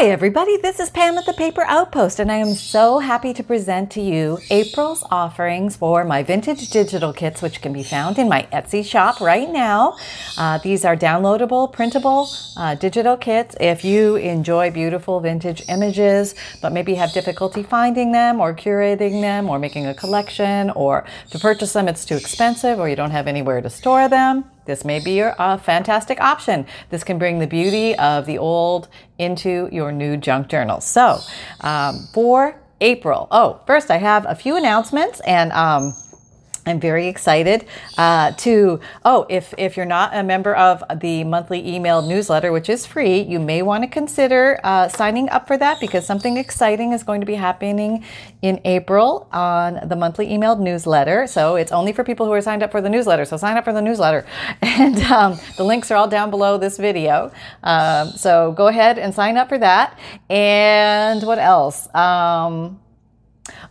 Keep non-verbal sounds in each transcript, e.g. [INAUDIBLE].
Hi, everybody. This is Pam at the Paper Outpost, and I am so happy to present to you April's offerings for my vintage digital kits, which can be found in my Etsy shop right now. Uh, these are downloadable, printable uh, digital kits. If you enjoy beautiful vintage images, but maybe have difficulty finding them or curating them or making a collection, or to purchase them, it's too expensive, or you don't have anywhere to store them this may be a fantastic option. This can bring the beauty of the old into your new junk journal. So, um, for April, oh, first I have a few announcements and um, I'm very excited uh, to. Oh, if if you're not a member of the monthly email newsletter, which is free, you may want to consider uh, signing up for that because something exciting is going to be happening in April on the monthly email newsletter. So it's only for people who are signed up for the newsletter. So sign up for the newsletter, [LAUGHS] and um, the links are all down below this video. Um, so go ahead and sign up for that. And what else? Um,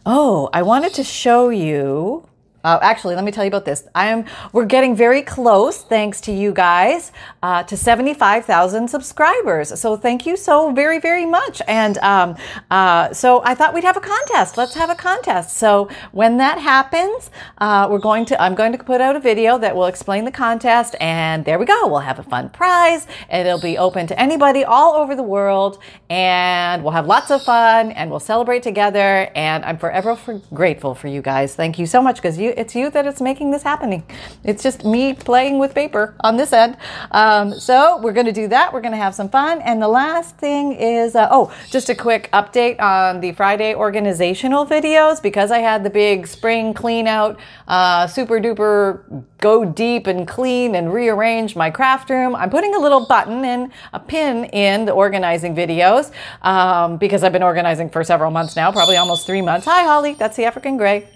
oh, I wanted to show you. Uh, actually, let me tell you about this. I am. We're getting very close, thanks to you guys, uh, to seventy-five thousand subscribers. So thank you so very, very much. And um, uh, so I thought we'd have a contest. Let's have a contest. So when that happens, uh, we're going to. I'm going to put out a video that will explain the contest, and there we go. We'll have a fun prize, and it'll be open to anybody all over the world, and we'll have lots of fun, and we'll celebrate together. And I'm forever for, grateful for you guys. Thank you so much because you you it's you that it's making this happening. It's just me playing with paper on this end. Um, so we're going to do that. We're going to have some fun. And the last thing is uh, oh, just a quick update on the Friday organizational videos because I had the big spring clean out, uh, super duper go deep and clean and rearrange my craft room. I'm putting a little button and a pin in the organizing videos um, because I've been organizing for several months now, probably almost three months. Hi, Holly. That's the African gray.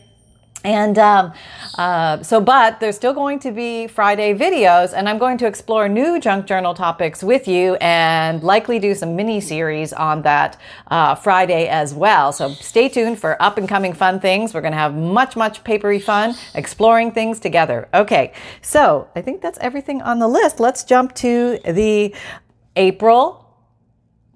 And um, uh, so, but there's still going to be Friday videos, and I'm going to explore new junk journal topics with you and likely do some mini series on that uh, Friday as well. So, stay tuned for up and coming fun things. We're going to have much, much papery fun exploring things together. Okay, so I think that's everything on the list. Let's jump to the April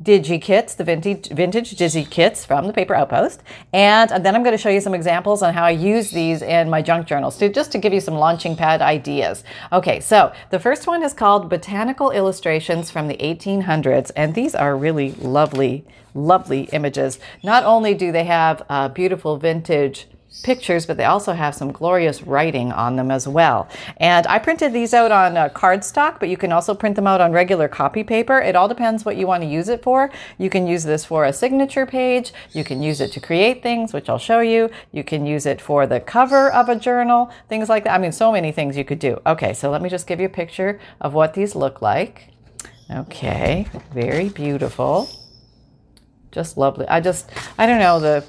Digi kits, the vintage vintage Digi kits from the Paper Outpost, and then I'm going to show you some examples on how I use these in my junk journals, to, just to give you some launching pad ideas. Okay, so the first one is called Botanical Illustrations from the 1800s, and these are really lovely, lovely images. Not only do they have uh, beautiful vintage pictures, but they also have some glorious writing on them as well. And I printed these out on uh, cardstock, but you can also print them out on regular copy paper. It all depends what you want to use it for. You can use this for a signature page. You can use it to create things, which I'll show you. You can use it for the cover of a journal, things like that. I mean, so many things you could do. Okay, so let me just give you a picture of what these look like. Okay, very beautiful. Just lovely. I just, I don't know, the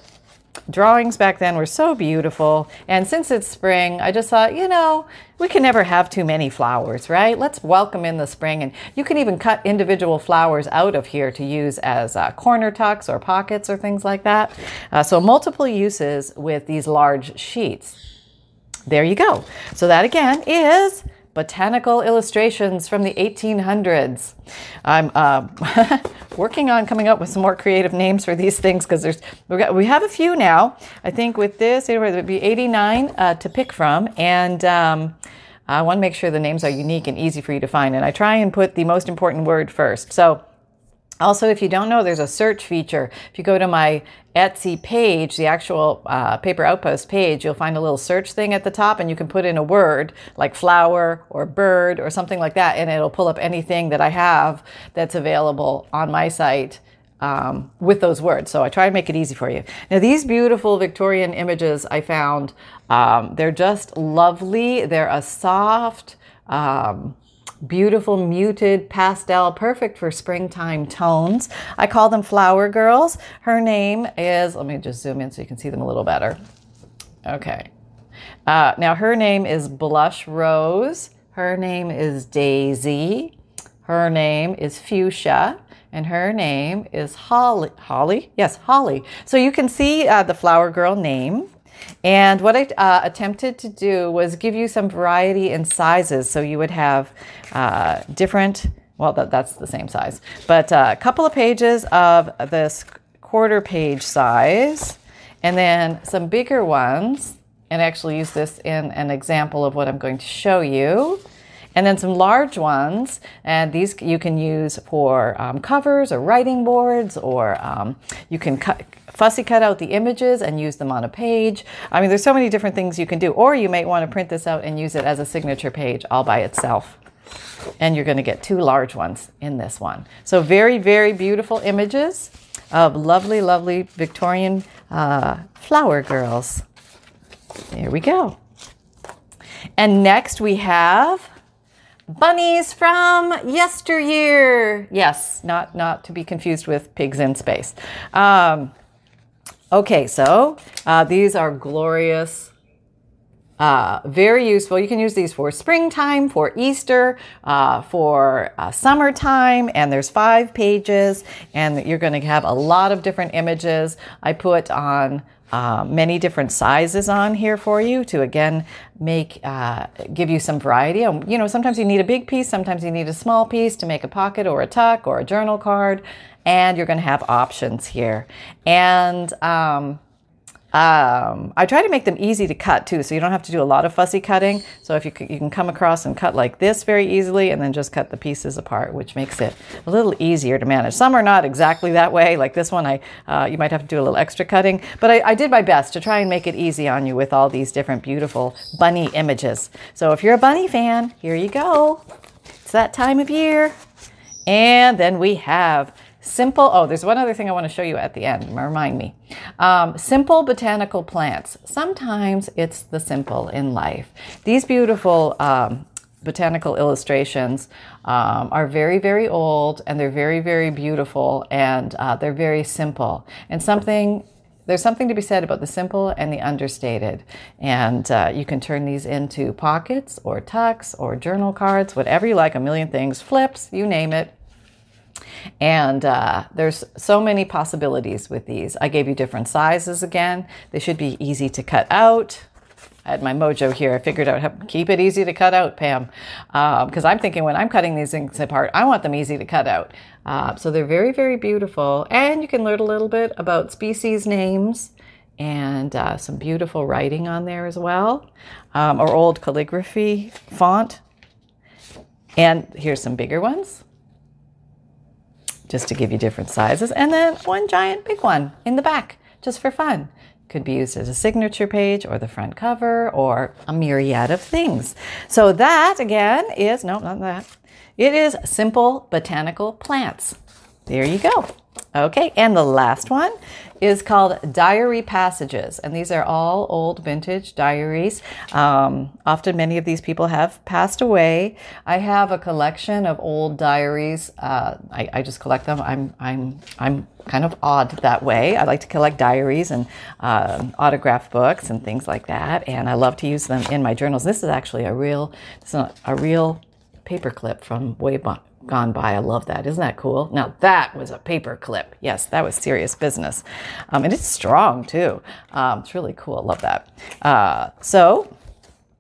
drawings back then were so beautiful. And since it's spring, I just thought, you know, we can never have too many flowers, right? Let's welcome in the spring. And you can even cut individual flowers out of here to use as uh, corner tucks or pockets or things like that. Uh, so multiple uses with these large sheets. There you go. So that again is botanical illustrations from the 1800s. I'm uh, [LAUGHS] working on coming up with some more creative names for these things because there's we have a few now. I think with this it would be 89 uh, to pick from, and um, I want to make sure the names are unique and easy for you to find. And I try and put the most important word first. So. Also, if you don't know, there's a search feature. If you go to my Etsy page, the actual uh, Paper Outpost page, you'll find a little search thing at the top, and you can put in a word like flower or bird or something like that, and it'll pull up anything that I have that's available on my site um, with those words. So I try to make it easy for you. Now, these beautiful Victorian images I found, um, they're just lovely. They're a soft, um, beautiful muted pastel, perfect for springtime tones. I call them flower girls. Her name is, let me just zoom in so you can see them a little better. Okay. Uh, now her name is Blush Rose. Her name is Daisy. Her name is Fuchsia. And her name is Holly. Holly? Yes, Holly. So you can see uh, the flower girl name. And what I uh, attempted to do was give you some variety in sizes. So you would have uh, different well, that, that's the same size, but uh, a couple of pages of this quarter page size, and then some bigger ones, and I actually use this in an example of what I'm going to show you. And then some large ones, and these you can use for um, covers or writing boards, or um, you can cut, fussy cut out the images and use them on a page. I mean, there's so many different things you can do. Or you might want to print this out and use it as a signature page all by itself. And you're going to get two large ones in this one. So very, very beautiful images of lovely, lovely Victorian uh, flower girls. There we go. And next we have bunnies from yesteryear. Yes, not not to be confused with pigs in space. Um, okay, so uh, these are glorious. Uh, very useful. You can use these for springtime, for Easter, uh, for uh, summertime, and there's five pages, and you're going to have a lot of different images. I put on uh, many different sizes on here for you to again make uh, give you some variety. Um, you know, sometimes you need a big piece, sometimes you need a small piece to make a pocket or a tuck or a journal card, and you're going to have options here. And um, um, I try to make them easy to cut too, so you don't have to do a lot of fussy cutting. So if you, you can come across and cut like this very easily and then just cut the pieces apart, which makes it a little easier to manage. Some are not exactly that way. Like this one, I uh, you might have to do a little extra cutting, but I, I did my best to try and make it easy on you with all these different beautiful bunny images. So if you're a bunny fan, here you go. It's that time of year. And then we have Simple, oh, there's one other thing I want to show you at the end, remind me. Um, simple botanical plants. Sometimes it's the simple in life. These beautiful um, botanical illustrations um, are very, very old and they're very, very beautiful and uh, they're very simple. And something there's something to be said about the simple and the understated. And uh, you can turn these into pockets or tucks or journal cards, whatever you like, a million things, flips, you name it. And uh, there's so many possibilities with these. I gave you different sizes again. They should be easy to cut out. I had my mojo here. I figured out how to keep it easy to cut out, Pam. Because um, I'm thinking when I'm cutting these things apart, I want them easy to cut out. Uh, so they're very, very beautiful. And you can learn a little bit about species names and uh, some beautiful writing on there as well, um, or old calligraphy font. And here's some bigger ones just to give you different sizes. And then one giant big one in the back, just for fun. Could be used as a signature page or the front cover or a myriad of things. So that again is, no, not that. It is simple botanical plants. There you go. Okay, and the last one is called Diary Passages, and these are all old vintage diaries. Um, often, many of these people have passed away. I have a collection of old diaries. Uh, I, I, just collect them. I'm I'm I'm kind of odd that way. I like to collect diaries and uh, autograph books and things like that, and I love to use them in my journals. This is actually a real, this is a real paperclip from way gone by. I love that. Isn't that cool? Now that was a paper clip. Yes, that was serious business. Um, and it's strong too. Um, it's really cool. I love that. Uh, so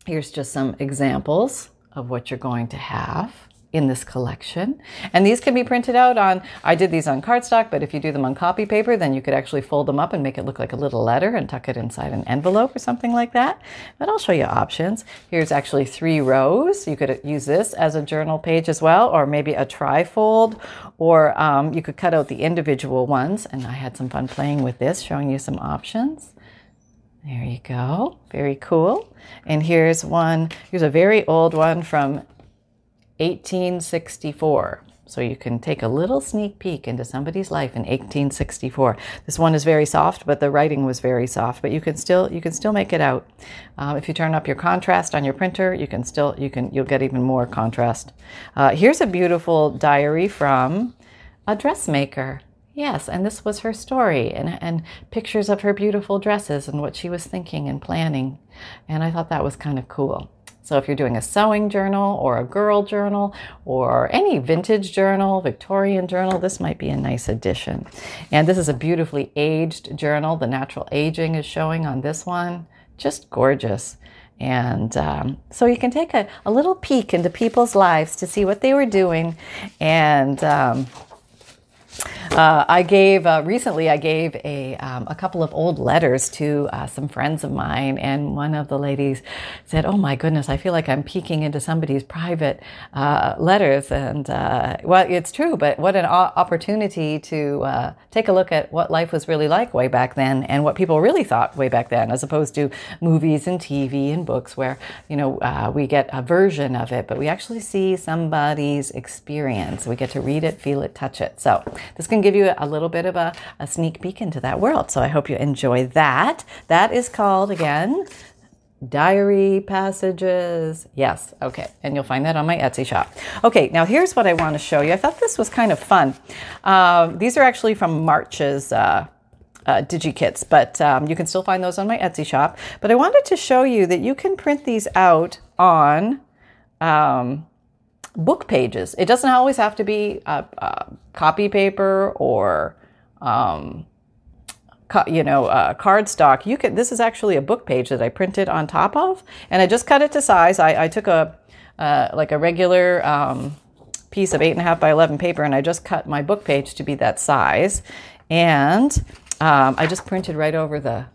here's just some examples of what you're going to have in this collection. And these can be printed out on, I did these on cardstock, but if you do them on copy paper, then you could actually fold them up and make it look like a little letter and tuck it inside an envelope or something like that. But I'll show you options. Here's actually three rows. You could use this as a journal page as well, or maybe a trifold, or um, you could cut out the individual ones. And I had some fun playing with this, showing you some options. There you go. Very cool. And here's one, here's a very old one from 1864. So you can take a little sneak peek into somebody's life in 1864. This one is very soft, but the writing was very soft. But you can still you can still make it out. Um, if you turn up your contrast on your printer, you can still you can you'll get even more contrast. Uh, here's a beautiful diary from a dressmaker. Yes, and this was her story and, and pictures of her beautiful dresses and what she was thinking and planning. And I thought that was kind of cool. So if you're doing a sewing journal or a girl journal or any vintage journal, Victorian journal, this might be a nice addition. And this is a beautifully aged journal. The natural aging is showing on this one. Just gorgeous. And um, so you can take a, a little peek into people's lives to see what they were doing. And um, uh, I gave uh, recently. I gave a um, a couple of old letters to uh, some friends of mine, and one of the ladies said, "Oh my goodness, I feel like I'm peeking into somebody's private uh, letters." And uh, well, it's true, but what an opportunity to uh, take a look at what life was really like way back then, and what people really thought way back then, as opposed to movies and TV and books, where you know we get a version of it, but we actually see somebody's experience. We get to read it, feel it, touch it. So this can give you a little bit of a, a sneak peek into that world. So I hope you enjoy that. That is called, again, diary passages. Yes, okay. And you'll find that on my Etsy shop. Okay, now here's what I want to show you. I thought this was kind of fun. Uh, these are actually from March's. Uh, uh, DigiKits, but um, you can still find those on my Etsy shop. But I wanted to show you that you can print these out on um, book pages. It doesn't always have to be a, copy paper or, um, co- you know, uh, cardstock. You can. This is actually a book page that I printed on top of, and I just cut it to size. I, I took a uh, like a regular um, piece of eight and a half by eleven paper, and I just cut my book page to be that size, and um, I just printed right over the.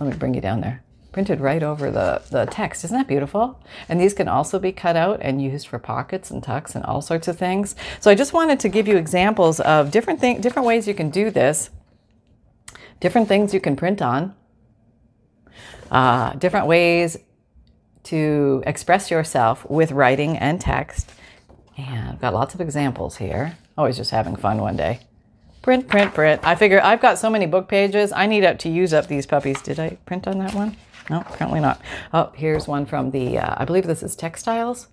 Let me bring you down there printed right over the, the text. Isn't that beautiful? And these can also be cut out and used for pockets and tucks and all sorts of things. So I just wanted to give you examples of different thing, different ways you can do this, different things you can print on, uh, different ways to express yourself with writing and text. And I've got lots of examples here. Always just having fun one day. Print, print, print. I figure I've got so many book pages. I need up to use up these puppies. Did I print on that one? No, apparently not. Oh, here's one from the, uh, I believe this is Textiles.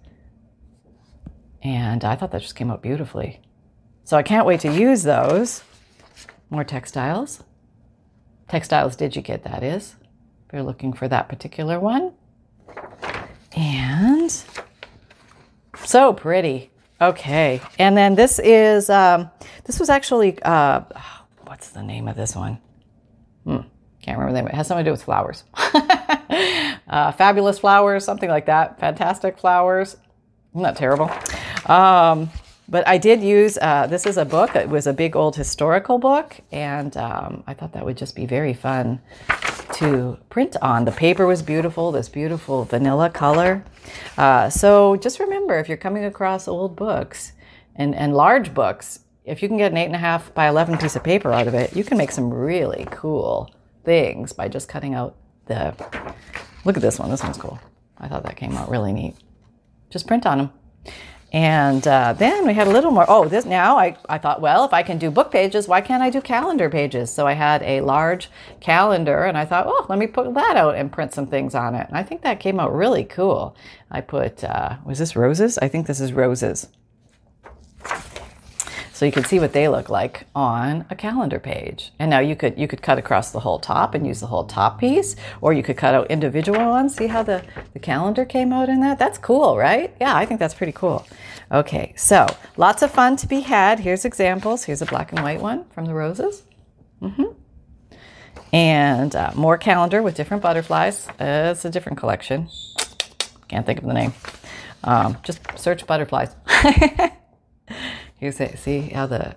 And I thought that just came out beautifully. So I can't wait to use those. More textiles. Textiles DigiKit, that is. If you're looking for that particular one. And so pretty. Okay. And then this is, um, this was actually, uh, what's the name of this one? Hmm. Can't remember the name. It has something to do with flowers. [LAUGHS] [LAUGHS] uh, fabulous flowers, something like that. Fantastic flowers. Not terrible. Um, but I did use uh, this is a book. It was a big old historical book, and um, I thought that would just be very fun to print on. The paper was beautiful, this beautiful vanilla color. Uh, so just remember if you're coming across old books and, and large books, if you can get an eight and a half by 11 piece of paper out of it, you can make some really cool things by just cutting out the. Look at this one. This one's cool. I thought that came out really neat. Just print on them. And uh, then we had a little more. Oh, this now I, I thought, well, if I can do book pages, why can't I do calendar pages? So I had a large calendar and I thought, oh, let me put that out and print some things on it. And I think that came out really cool. I put, uh, was this roses? I think this is roses. So you can see what they look like on a calendar page. And now you could you could cut across the whole top and use the whole top piece, or you could cut out individual ones. See how the, the calendar came out in that? That's cool, right? Yeah, I think that's pretty cool. Okay, so lots of fun to be had. Here's examples. Here's a black and white one from the roses. Mm-hmm. And uh, more calendar with different butterflies. Uh, it's a different collection. Can't think of the name. Um, just search butterflies. [LAUGHS] You see, see how the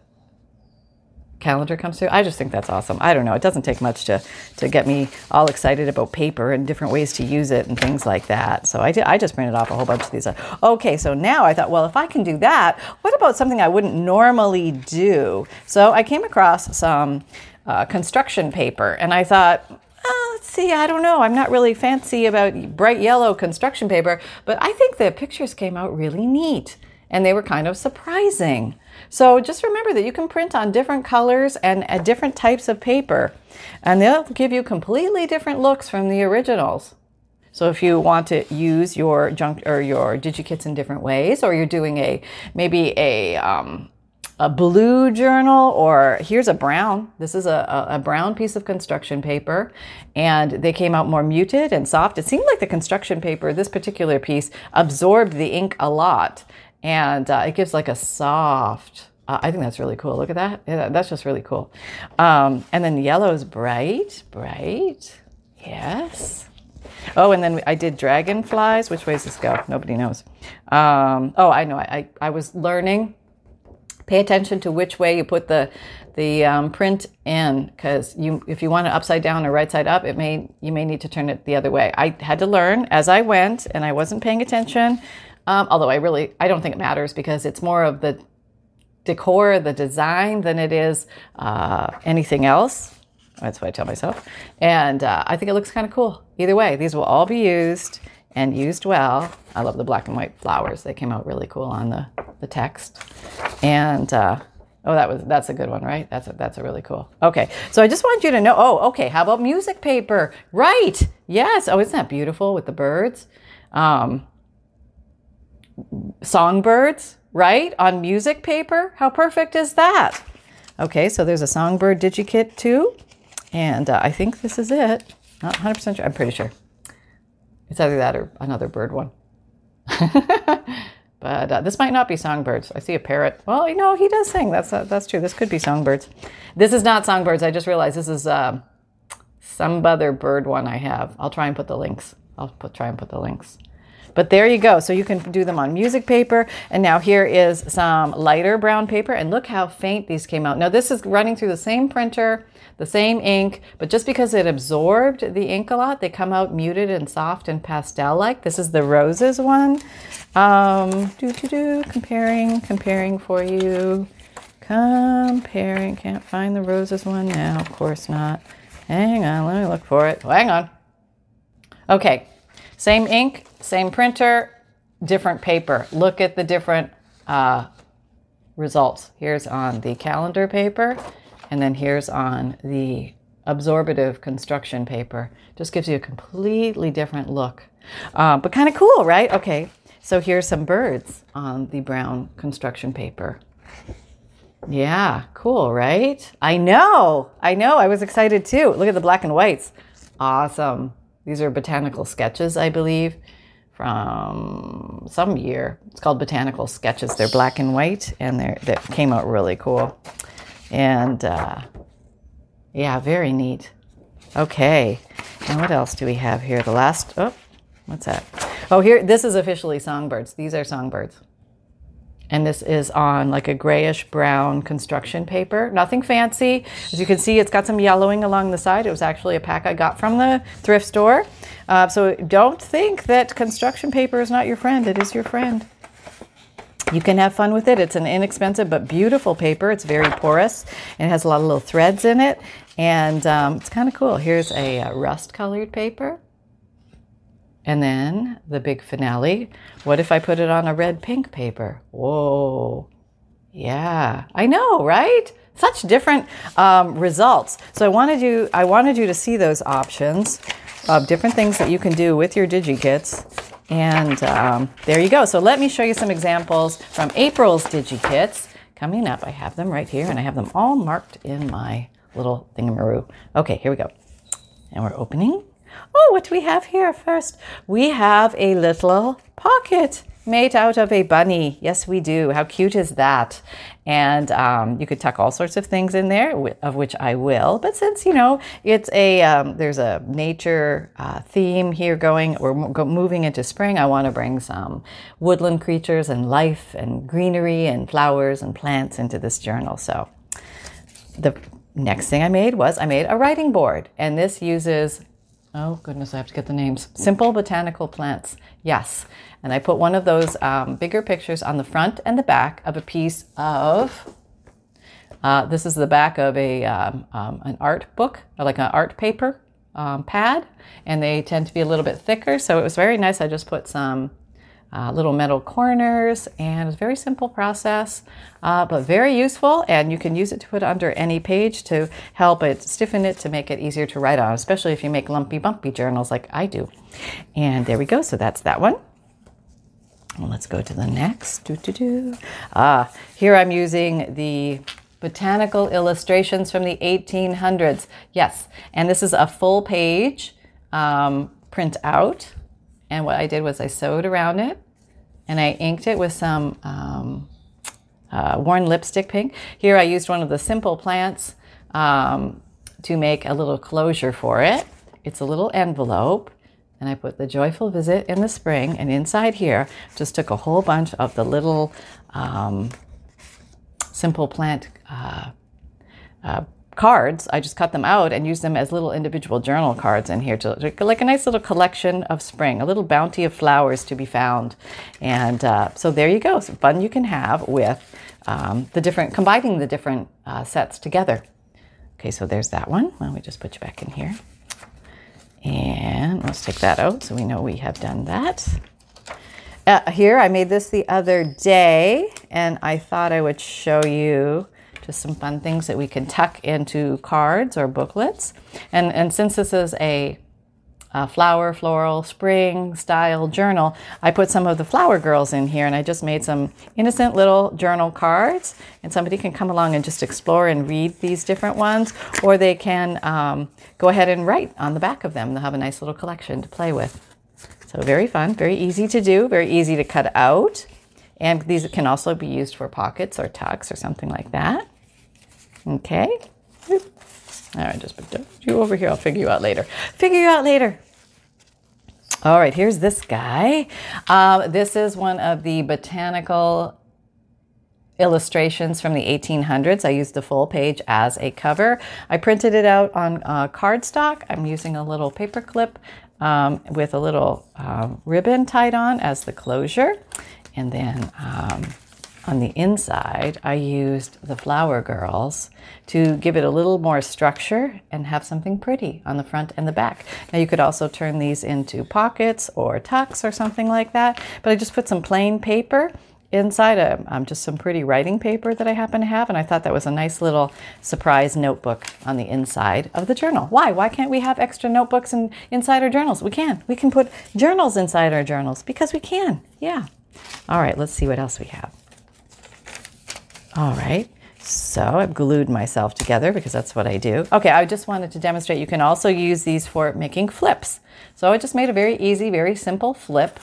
calendar comes through. I just think that's awesome. I don't know. It doesn't take much to, to get me all excited about paper and different ways to use it and things like that. So I, did, I just printed off a whole bunch of these. Okay, so now I thought, well, if I can do that, what about something I wouldn't normally do? So I came across some uh, construction paper and I thought, oh, let's see, I don't know. I'm not really fancy about bright yellow construction paper, but I think the pictures came out really neat and they were kind of surprising. So just remember that you can print on different colors and uh, different types of paper, and they'll give you completely different looks from the originals. So if you want to use your junk or your DigiKits in different ways, or you're doing a maybe a um, a blue journal, or here's a brown. This is a, a brown piece of construction paper, and they came out more muted and soft. It seemed like the construction paper, this particular piece, absorbed the ink a lot and uh, it gives like a soft. Uh, I think that's really cool. Look at that. Yeah, that's just really cool. Um, and then yellow is bright, bright. Yes. Oh, and then I did dragonflies. Which way does this go? Nobody knows. Um, oh, I know. I, I, I was learning. Pay attention to which way you put the the um, print in because you if you want it upside down or right side up, it may you may need to turn it the other way. I had to learn as I went, and I wasn't paying attention. Um, although I really I don't think it matters because it's more of the decor, the design, than it is uh, anything else. That's what I tell myself. And uh, I think it looks kind of cool. Either way, these will all be used and used well. I love the black and white flowers. They came out really cool on the, the text. And uh, oh, that was that's a good one, right? That's a, that's a really cool. Okay, so I just want you to know. Oh, okay. How about music paper? Right. Yes. Oh, isn't that beautiful with the birds? Um, songbirds, right? On music paper. How perfect is that? Okay, so there's a songbird digikit too. And uh, I think this is it. Not 100% sure. I'm pretty sure. It's either that or another bird one. [LAUGHS] but uh, this might not be songbirds. I see a parrot. Well, you know, he does sing. That's uh, that's true. This could be songbirds. This is not songbirds. I just realized this is uh, some other bird one I have. I'll try and put the links. I'll put, try and put the links. But there you go. So you can do them on music paper. And now here is some lighter brown paper. And look how faint these came out. Now this is running through the same printer the same ink, but just because it absorbed the ink a lot, they come out muted and soft and pastel-like. This is the roses one. Um, do do do comparing, comparing for you. Comparing, can't find the roses one now. Of course not. Hang on, let me look for it. hang on. Okay, same ink, same printer, different paper. Look at the different uh, results. Here's on the calendar paper and then here's on the absorbative construction paper. Just gives you a completely different look, uh, but kind of cool, right? Okay, so here's some birds on the brown construction paper. Yeah, cool, right? I know, I know. I was excited too. Look at the black and whites. Awesome. These are botanical sketches, I believe, from some year. It's called Botanical Sketches. They're black and white, and they they came out really cool. And uh, yeah, very neat. Okay. And what else do we have here? The last, oh, what's that? Oh, here, this is officially songbirds. These are songbirds. And this is on like a grayish brown construction paper. Nothing fancy. As you can see, it's got some yellowing along the side. It was actually a pack I got from the thrift store. Uh, so don't think that construction paper is not your friend. It is your friend you can have fun with it. It's an inexpensive but beautiful paper. It's very porous and it has a lot of little threads in it. And um, it's kind of cool. Here's a, uh, rust colored paper. And then the big finale. What if I put it on a red pink paper? Whoa. Yeah, I know, right? Such different um, results. So I wanted you, I wanted you to see those options of different things that you can do with your DigiKits and um, there you go. So let me show you some examples from April's DigiKits. Coming up, I have them right here, and I have them all marked in my little thingamaroo. Okay, here we go. And we're opening. Oh, what do we have here first? We have a little pocket made out of a bunny. Yes, we do. How cute is that? And um, you could tuck all sorts of things in there, of which I will. But since you know it's a um, there's a nature uh, theme here going, we're moving into spring. I want to bring some woodland creatures and life and greenery and flowers and plants into this journal. So the next thing I made was I made a writing board, and this uses Oh, goodness, I have to get the names. Simple Botanical Plants. Yes. And I put one of those um, bigger pictures on the front and the back of a piece of. Uh, this is the back of a um, um, an art book, or like an art paper um, pad, and they tend to be a little bit thicker. So it was very nice. I just put some uh, little metal corners, and it's a very simple process, uh, but very useful. And you can use it to put under any page to help it stiffen it to make it easier to write on, especially if you make lumpy, bumpy journals like I do. And there we go. So that's that one. Let's go to the next. Do, do, do. Ah, here I'm using the botanical illustrations from the 1800s. Yes, and this is a full page um, print out and what I did was I sewed around it and I inked it with some um, uh, worn lipstick pink. Here I used one of the simple plants um, to make a little closure for it. It's a little envelope and I put the joyful visit in the spring, and inside here just took a whole bunch of the little um, simple plant uh, uh, cards. I just cut them out and use them as little individual journal cards in here to like a nice little collection of spring, a little bounty of flowers to be found. And uh, so there you go, some fun you can have with um, the different, combining the different uh, sets together. Okay, so there's that one. Don't we just put you back in here? And let's take that out so we know we have done that. Uh, here, I made this the other day, and I thought I would show you just some fun things that we can tuck into cards or booklets. And, and since this is a, a flower, floral, spring style journal, I put some of the flower girls in here and I just made some innocent little journal cards. And somebody can come along and just explore and read these different ones, or they can um, go ahead and write on the back of them. They'll have a nice little collection to play with. So, very fun, very easy to do, very easy to cut out. And these can also be used for pockets or tucks or something like that. Okay. All right, just put you over here. I'll figure you out later. Figure you out later. All right, here's this guy. Um, this is one of the botanical illustrations from the 1800s. I used the full page as a cover. I printed it out on uh, cardstock. I'm using a little paper clip um, with a little um, ribbon tied on as the closure. And then um, on the inside, I used the Flower Girls to give it a little more structure and have something pretty on the front and the back. Now you could also turn these into pockets or tucks or something like that, but I just put some plain paper inside a, um, just some pretty writing paper that I happen to have, and I thought that was a nice little surprise notebook on the inside of the journal. Why? Why can't we have extra notebooks and inside our journals? We can. We can put journals inside our journals because we can. Yeah. All right, let's see what else we have. All right. So I've glued myself together because that's what I do. Okay, I just wanted to demonstrate you can also use these for making flips. So I just made a very easy, very simple flip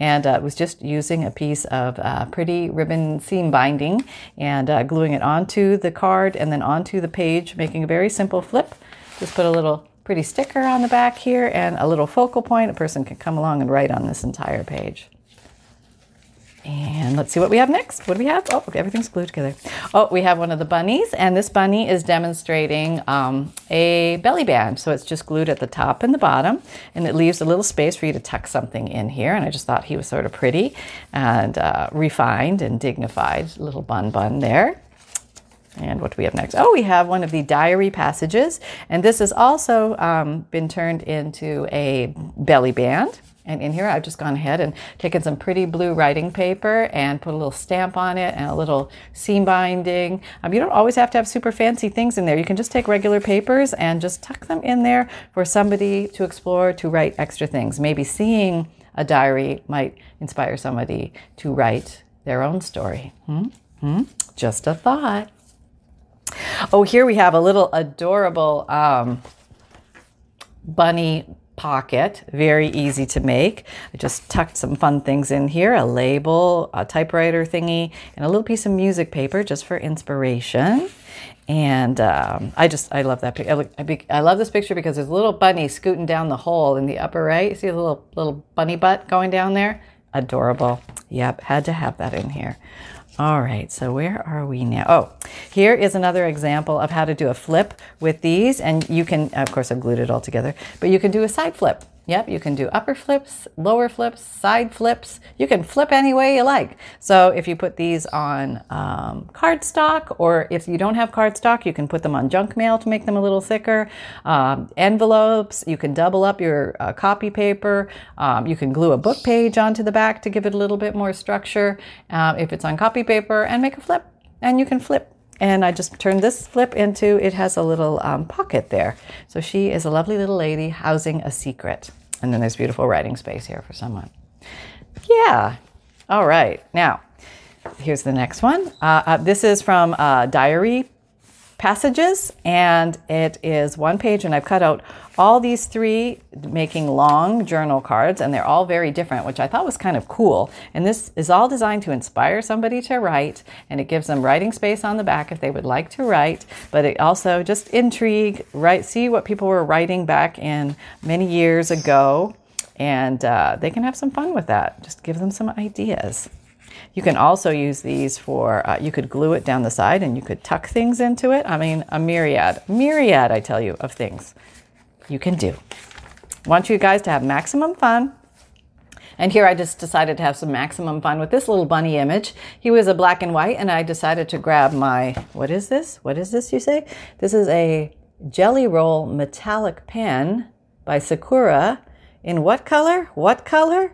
and uh, was just using a piece of uh, pretty ribbon seam binding and uh, gluing it onto the card and then onto the page, making a very simple flip. Just put a little pretty sticker on the back here and a little focal point. A person can come along and write on this entire page. And let's see what we have next. What do we have? Oh, okay, everything's glued together. Oh, we have one of the bunnies, and this bunny is demonstrating um, a belly band. So it's just glued at the top and the bottom, and it leaves a little space for you to tuck something in here. And I just thought he was sort of pretty and uh, refined and dignified. Little bun bun there. And what do we have next? Oh, we have one of the diary passages, and this has also um, been turned into a belly band. And in here, I've just gone ahead and taken some pretty blue writing paper and put a little stamp on it and a little seam binding. Um, you don't always have to have super fancy things in there. You can just take regular papers and just tuck them in there for somebody to explore, to write extra things. Maybe seeing a diary might inspire somebody to write their own story. Hmm? Hmm? Just a thought. Oh, here we have a little adorable um, bunny pocket, very easy to make. I just tucked some fun things in here, a label, a typewriter thingy, and a little piece of music paper just for inspiration. And um, I just, I love that. I, love this picture because there's a little bunny scooting down the hole in the upper right. See a little, little bunny butt going down there? Adorable. Yep, had to have that in here. All right, so where are we now? Oh, here is another example of how to do a flip with these. And you can, of course, I've glued it all together, but you can do a side flip. Yep, you can do upper flips, lower flips, side flips. You can flip any way you like. So if you put these on um, cardstock, or if you don't have cardstock, you can put them on junk mail to make them a little thicker. Um, envelopes, you can double up your uh, copy paper. Um, you can glue a book page onto the back to give it a little bit more structure uh, if it's on copy paper and make a flip. And you can flip and I just turned this flip into, it has a little um, pocket there. So she is a lovely little lady housing a secret. And then there's beautiful writing space here for someone. Yeah. All right. Now, here's the next one. Uh, uh, this is from uh, Diary passages and it is one page and I've cut out all these three making long journal cards and they're all very different which I thought was kind of cool and this is all designed to inspire somebody to write and it gives them writing space on the back if they would like to write but it also just intrigue right see what people were writing back in many years ago and uh, they can have some fun with that. Just give them some ideas. You can also use these for, uh, you could glue it down the side and you could tuck things into it. I mean, a myriad, myriad, I tell you, of things you can do. want you guys to have maximum fun. And here I just decided to have some maximum fun with this little bunny image. He was a black and white, and I decided to grab my, what is this? What is this, you say? This is a Jelly Roll metallic pen by Sakura. In what color? What color?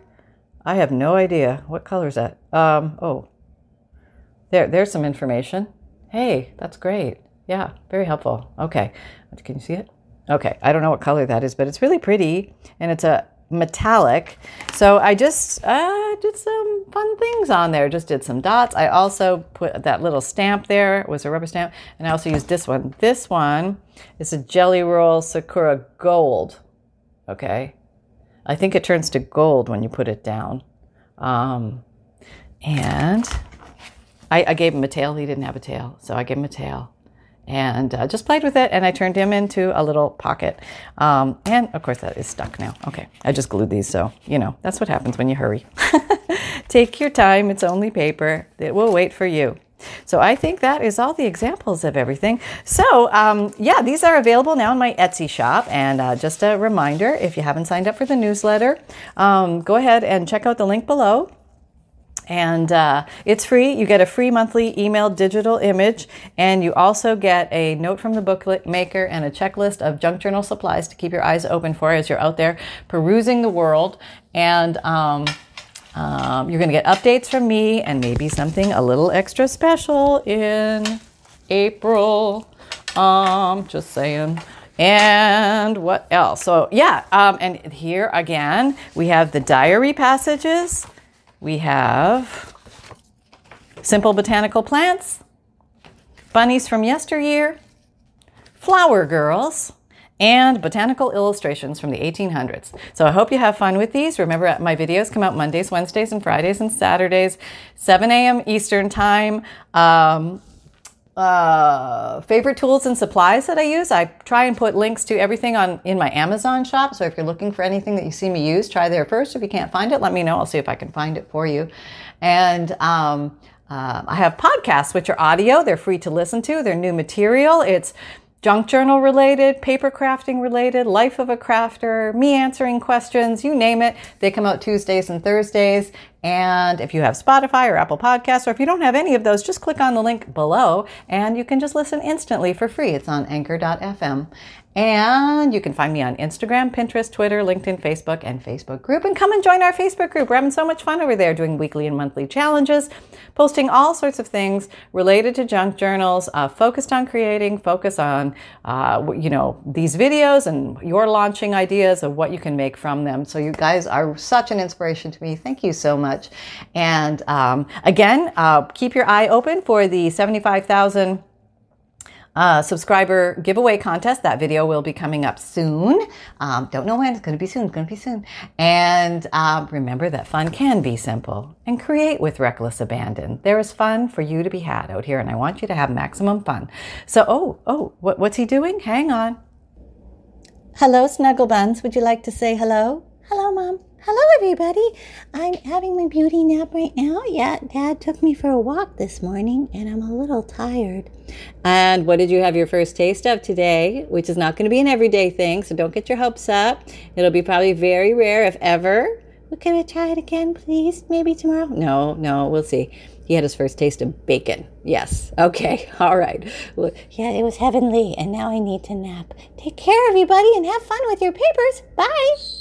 I have no idea. What color is that? Um, oh, there, there's some information. Hey, that's great. Yeah, very helpful. Okay, can you see it? Okay, I don't know what color that is, but it's really pretty, and it's a metallic. So I just uh, did some fun things on there. Just did some dots. I also put that little stamp there. It was a rubber stamp, and I also used this one. This one is a Jelly Roll Sakura Gold. Okay, I think it turns to gold when you put it down. Um, and I, I, gave him a tail. He didn't have a tail, so I gave him a tail. And uh, just played with it, and I turned him into a little pocket. Um, and of course, that is stuck now. Okay, I just glued these, so you know that's what happens when you hurry. [LAUGHS] Take your time, it's only paper, it will wait for you. So I think that is all the examples of everything. So um, yeah, these are available now in my Etsy shop. And uh, just a reminder, if you haven't signed up for the newsletter, um, go ahead and check out the link below. And uh, it's free. You get a free monthly email digital image, and you also get a note from the bookmaker and a checklist of junk journal supplies to keep your eyes open for as you're out there perusing the world. And um, um, you're going to get updates from me and maybe something a little extra special in April. Um, just saying. And what else? So, yeah, um, and here again, we have the diary passages. We have simple botanical plants, bunnies from yesteryear, flower girls, and botanical illustrations from the 1800s. So I hope you have fun with these. Remember, my videos come out Mondays, Wednesdays, and Fridays and Saturdays, 7 a.m. Eastern Time. Um, uh, favorite tools and supplies that I use. I try and put links to everything on in my Amazon shop. So if you're looking for anything that you see me use, try there first. If you can't find it, let me know. I'll see if I can find it for you. And um, uh, I have podcasts, which are audio. They're free to listen to. They're new material. It's junk journal related, paper crafting related, life of a crafter, me answering questions, you name it. They come out Tuesdays and Thursdays. And if you have Spotify or Apple Podcasts, or if you don't have any of those, just click on the link below and you can just listen instantly for free. It's on anchor.fm. And you can find me on Instagram, Pinterest, Twitter, LinkedIn, Facebook, and Facebook group. And come and join our Facebook group. We're having so much fun over there doing weekly and monthly challenges, posting all sorts of things related to junk journals, uh, focused on creating, focus on, uh, you know, these videos and your launching ideas of what you can make from them. So you guys are such an inspiration to me. Thank you so much. And um, again, uh, keep your eye open for the 75,000 uh, subscriber giveaway contest. That video will be coming up soon. Um, don't know when. It's going to be soon. It's going to be soon. And um, remember that fun can be simple and create with reckless abandon. There is fun for you to be had out here, and I want you to have maximum fun. So, oh, oh, what, what's he doing? Hang on. Hello, Snuggle Buns. Would you like to say hello? Hello, Mom. Hello, everybody. I'm having my beauty nap right now. Yeah, Dad took me for a walk this morning, and I'm a little tired. And what did you have your first taste of today? Which is not going to be an everyday thing, so don't get your hopes up. It'll be probably very rare, if ever. Well, can I try it again, please? Maybe tomorrow? No, no, we'll see. He had his first taste of bacon. Yes. Okay. [LAUGHS] All right. Well, yeah, it was heavenly, and now I need to nap. Take care, everybody, and have fun with your papers. Bye.